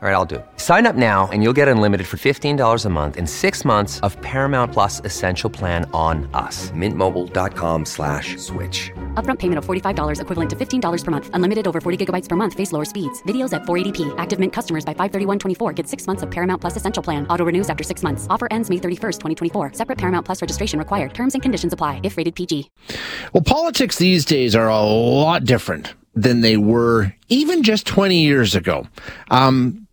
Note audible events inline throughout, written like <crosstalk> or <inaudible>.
All right, I'll do it. Sign up now and you'll get unlimited for $15 a month in six months of Paramount Plus Essential Plan on us. Mintmobile.com slash switch. Upfront payment of $45 equivalent to $15 per month. Unlimited over 40 gigabytes per month. Face lower speeds. Videos at 480p. Active Mint customers by 531.24 get six months of Paramount Plus Essential Plan. Auto renews after six months. Offer ends May 31st, 2024. Separate Paramount Plus registration required. Terms and conditions apply if rated PG. Well, politics these days are a lot different than they were even just 20 years ago. Um,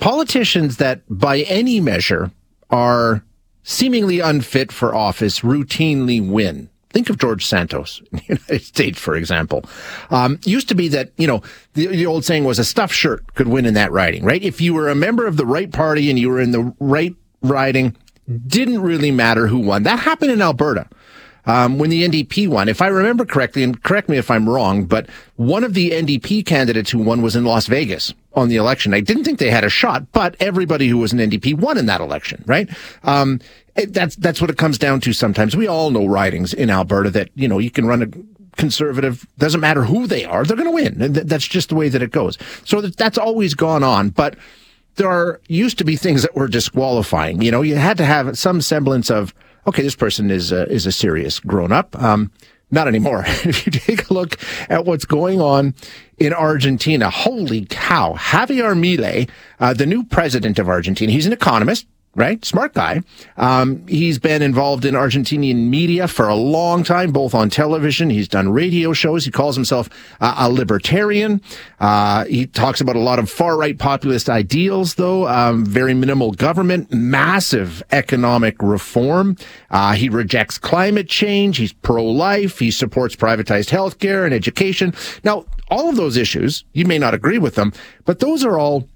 politicians that, by any measure, are seemingly unfit for office routinely win. Think of George Santos in the <laughs> United States, for example. Um, used to be that, you know, the, the, old saying was a stuffed shirt could win in that riding, right? If you were a member of the right party and you were in the right riding, didn't really matter who won. That happened in Alberta um, when the NDP won. If I remember correctly, and correct me if I'm wrong, but one of the NDP candidates who won was in Las Vegas on the election. I didn't think they had a shot, but everybody who was an NDP won in that election, right? Um, it, that's that's what it comes down to. Sometimes we all know ridings in Alberta that you know you can run a conservative doesn't matter who they are they're going to win and that's just the way that it goes so that's always gone on but there are used to be things that were disqualifying you know you had to have some semblance of okay, this person is a, is a serious grown up. Um, not anymore. <laughs> if you take a look at what's going on in Argentina, holy cow, Javier Milei, uh, the new president of Argentina, he's an economist right? Smart guy. Um, he's been involved in Argentinian media for a long time, both on television. He's done radio shows. He calls himself uh, a libertarian. Uh, he talks about a lot of far right populist ideals, though. Um, very minimal government, massive economic reform. Uh, he rejects climate change. He's pro life. He supports privatized healthcare and education. Now, all of those issues, you may not agree with them, but those are all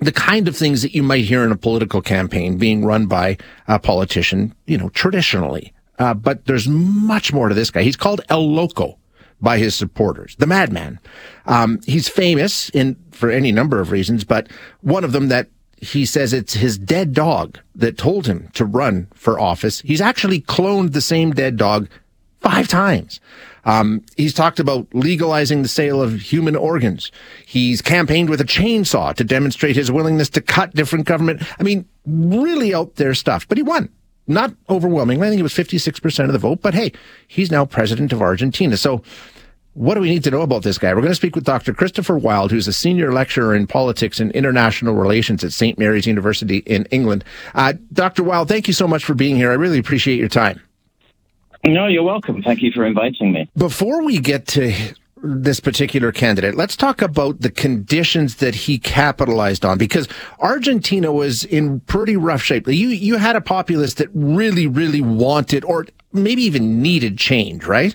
the kind of things that you might hear in a political campaign being run by a politician, you know, traditionally. Uh, but there's much more to this guy. He's called El Loco by his supporters, the madman. Um, he's famous in for any number of reasons, but one of them that he says it's his dead dog that told him to run for office. He's actually cloned the same dead dog five times. Um, he's talked about legalizing the sale of human organs. He's campaigned with a chainsaw to demonstrate his willingness to cut different government. I mean, really out there stuff. But he won. Not overwhelmingly. I think it was 56% of the vote. But hey, he's now president of Argentina. So what do we need to know about this guy? We're going to speak with Dr. Christopher Wylde, who's a senior lecturer in politics and international relations at St. Mary's University in England. Uh, Dr. Wylde, thank you so much for being here. I really appreciate your time. No, you're welcome. Thank you for inviting me. Before we get to this particular candidate, let's talk about the conditions that he capitalized on because Argentina was in pretty rough shape. You you had a populace that really, really wanted or maybe even needed change, right?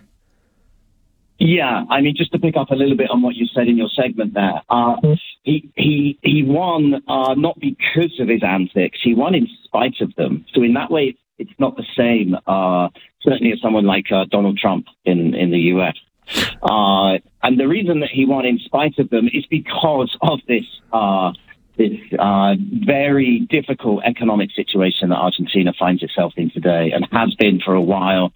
Yeah, I mean, just to pick up a little bit on what you said in your segment there, uh, he he he won uh, not because of his antics, he won in spite of them. So in that way, it's not the same. Uh, certainly as someone like uh, Donald Trump in, in the US. Uh, and the reason that he won in spite of them is because of this uh, this uh, very difficult economic situation that Argentina finds itself in today and has been for a while.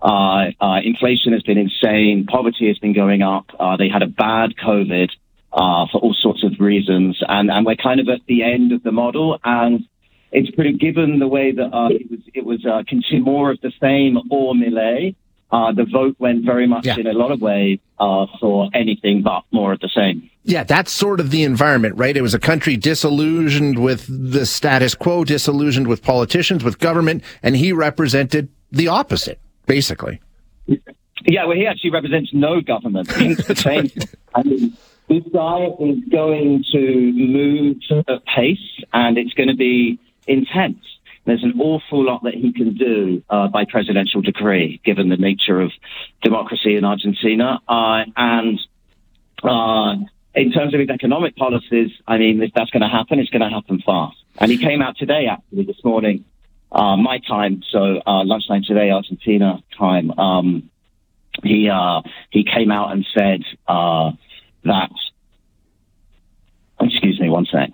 Uh, inflation has been insane. Poverty has been going up. they had a bad COVID for all sorts of reasons, and, and we're kind of at the end of the model. And it's pretty given the way that uh, it was uh, more of the same or Milei. Uh, the vote went very much yeah. in a lot of ways uh, for anything but more of the same. Yeah, that's sort of the environment, right? It was a country disillusioned with the status quo, disillusioned with politicians, with government, and he represented the opposite, basically. Yeah, well, he actually represents no government. <laughs> I mean, this guy is going to move at pace, and it's going to be intense. There's an awful lot that he can do uh, by presidential decree, given the nature of democracy in Argentina. Uh, and uh, in terms of his economic policies, I mean, if that's going to happen, it's going to happen fast. And he came out today, actually, this morning, uh, my time, so uh, lunchtime today, Argentina time. Um, he uh, he came out and said that. Excuse me, one sec.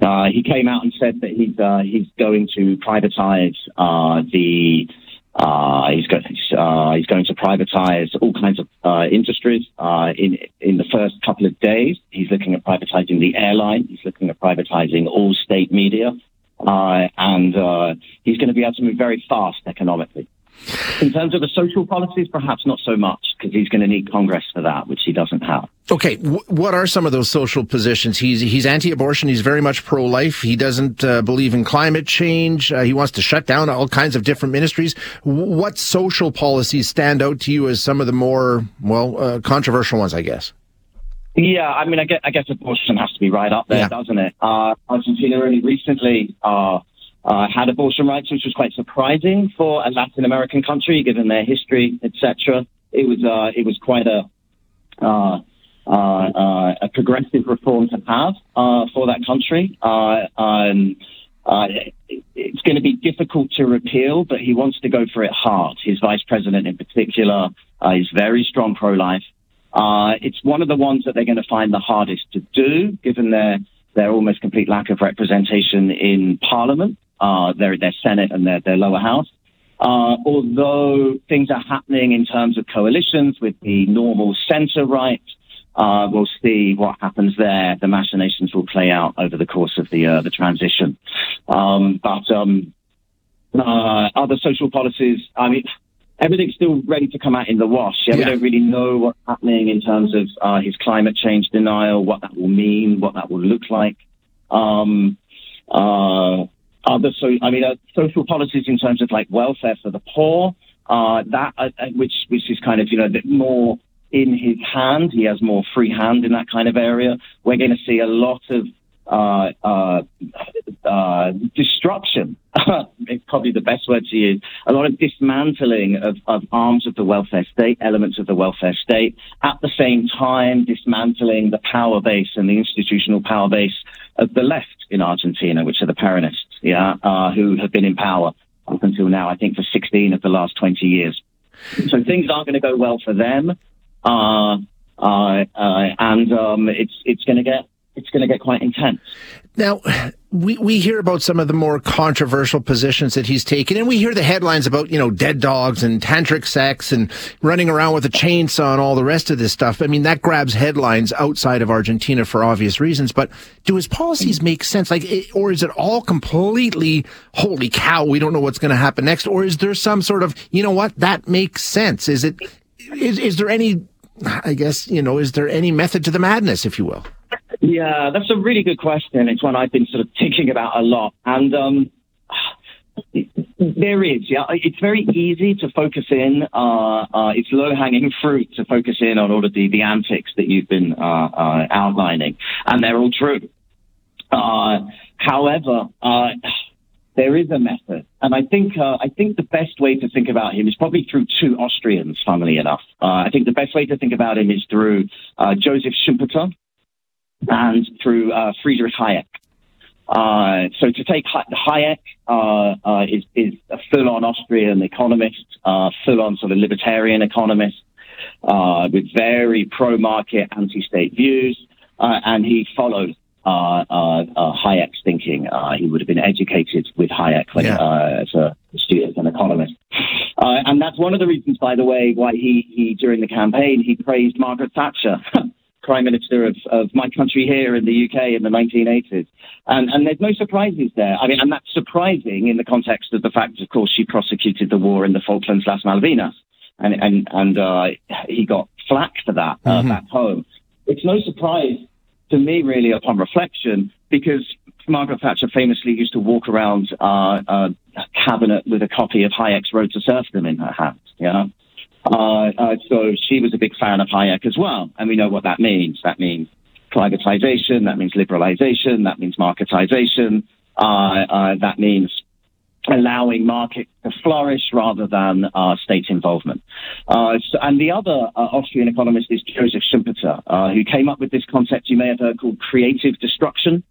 Uh, he came out and said that he's uh, he's going to privatize uh, the Uh, he's, go- uh, he's going to privatize all kinds of uh, industries. Uh, in in the first couple of days, he's looking at privatizing the airline. He's looking at privatizing all state media, uh, and uh, he's going to be able to move very fast economically. In terms of the social policies, perhaps not so much because he's going to need Congress for that, which he doesn't have. Okay, w- what are some of those social positions? He's he's anti-abortion. He's very much pro-life. He doesn't uh, believe in climate change. Uh, he wants to shut down all kinds of different ministries. W- what social policies stand out to you as some of the more well uh, controversial ones? I guess. Yeah, I mean, I guess, I guess abortion has to be right up there, Yeah. doesn't it? Uh, Argentina only recently uh, had abortion rights, which was quite surprising for a Latin American country, given their history, etc. It was uh, it was quite a uh, uh, uh, a progressive reform to have uh, for that country. Uh, um, uh, it's going to be difficult to repeal, but he wants to go for it hard. His vice president, in particular, is very strong pro-life. Uh, it's one of the ones that they're going to find the hardest to do, given their their almost complete lack of representation in Parliament, uh, their their Senate and their their lower house. Uh, although things are happening in terms of coalitions with the normal centre right, uh, we'll see what happens there. The machinations will play out over the course of the uh, the transition. Um, but um, uh, other social policies, I mean, everything's still ready to come out in the wash. Yeah, Yeah. We don't really know what's happening in terms of uh, his climate change denial, what that will mean, what that will look like. Um, uh, other so, I mean, uh, social policies in terms of like welfare for the poor, uh, that uh, uh, which which is kind of you know more in his hand. He has more free hand in that kind of area. We're going to see a lot of uh, uh, uh, destruction. <laughs> it's probably the best word to use. A lot of dismantling of, of arms of the welfare state, elements of the welfare state. At the same time, dismantling the power base and the institutional power base of the left in Argentina, which are the Peronists, yeah, uh, who have been in power up until now. I think for 16 of the last 20 years. So things aren't going to go well for them, uh, uh, uh, and um, it's it's going to get it's going to get quite intense. Now, we, we hear about some of the more controversial positions that he's taken, and we hear the headlines about, you know, dead dogs and tantric sex and running around with a chainsaw and all the rest of this stuff. I mean, that grabs headlines outside of Argentina for obvious reasons, but do his policies make sense? Like, or is it all completely, holy cow, we don't know what's going to happen next? Or is there some sort of, you know what, that makes sense? Is it, is, is there any, I guess, you know, is there any method to the madness, if you will? Yeah, that's a really good question. It's one I've been sort of thinking about a lot. And um, there is, yeah. It's very easy to focus in. Uh, uh, it's low hanging fruit to focus in on all of the, the antics that you've been uh, uh, outlining. And they're all true. Uh, however, uh, there is a method, and I think uh, I think the best way to think about him is probably through two Austrians. Funnily enough, uh, I think the best way to think about him is through uh, Joseph Schumpeter and through uh, Friedrich Hayek. Uh, so to take Hay- Hayek uh, uh, is, is a full-on Austrian economist, uh, full-on sort of libertarian economist uh, with very pro-market, anti-state views, uh, and he followed uh, uh, uh, Hayek's thinking. Uh, he would have been educated with Hayek when, Yeah. uh, as, a, as an economist. Uh, and that's one of the reasons, by the way, why he, he during the campaign, he praised Margaret Thatcher. <laughs> Prime Minister of, of my country here in the UK in the 1980s. And, and there's no surprises there. I mean, and that's surprising in the context of the fact, of course, she prosecuted the war in the Falklands, Las Malvinas. And, and, and uh, he got flack for that uh, back home. It's no surprise to me, really, upon reflection, because Margaret Thatcher famously used to walk around uh, uh, a cabinet with a copy of Hayek's Road to Serfdom in her hand. You know? Uh, uh, so she was a big fan of Hayek as well, and we know what that means. That means privatization, that means liberalization, that means marketization, uh, uh, that means allowing markets to flourish rather than uh, state involvement. Uh, so, and the other uh, Austrian economist is Joseph Schumpeter, uh, who came up with this concept you may have heard called creative destruction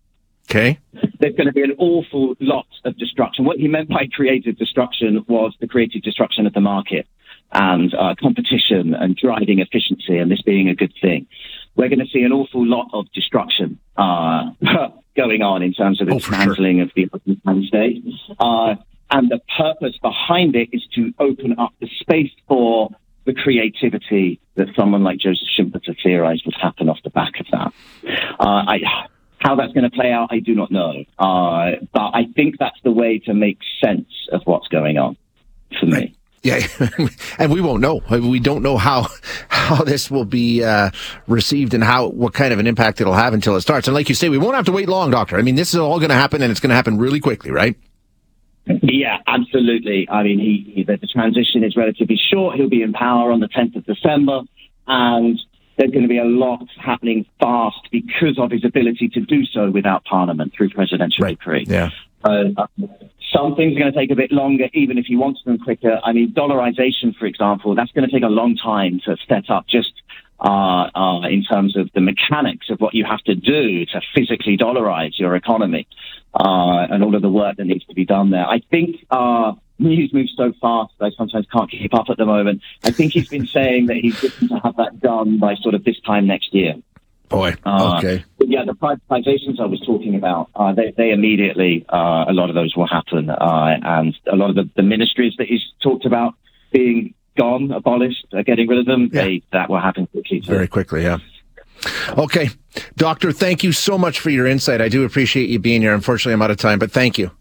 Okay. there's going to be an awful lot of destruction. What he meant by creative destruction was the creative destruction of the market and uh, competition and driving efficiency, and this being a good thing. We're going to see an awful lot of destruction uh, <laughs> going on in terms of the Oh, for sure. dismantling of the American state. Uh, and the purpose behind it is to open up the space for the creativity that someone like Joseph Schumpeter theorized would happen off the back of that. Uh, I, how that's going to play out, I do not know. Uh, but I think that's the way to make sense of what's going on for me. Yeah, <laughs> and we won't know. We don't know how how this will be uh, received and how what kind of an impact it'll have until it starts. And like you say, we won't have to wait long, Doctor. I mean, this is all going to happen, and it's going to happen really quickly, right? Yeah, absolutely. I mean, he, he, the transition is relatively short. He'll be in power on the 10th of December, and there's going to be a lot happening fast because of his ability to do so without Parliament through presidential right. decree. Yeah. Uh, some things are going to take a bit longer, even if you want them quicker. I mean, dollarization, for example, that's going to take a long time to set up just uh, uh, in terms of the mechanics of what you have to do to physically dollarize your economy uh, and all of the work that needs to be done there. I think uh, news moves so fast, that I sometimes can't keep up at the moment. I think he's been saying that he's looking to have that done by sort of this time next year. Boy, Uh, okay. Yeah, the privatizations I was talking about, uh, they, they immediately, uh, a lot of those will happen. Uh, and a lot of the, the ministries that he's talked about being gone, abolished, uh, getting rid of them, Yeah. they, that will happen quickly. too. Very quickly, yeah. Okay. Doctor, thank you so much for your insight. I do appreciate you being here. Unfortunately, I'm out of time, but thank you.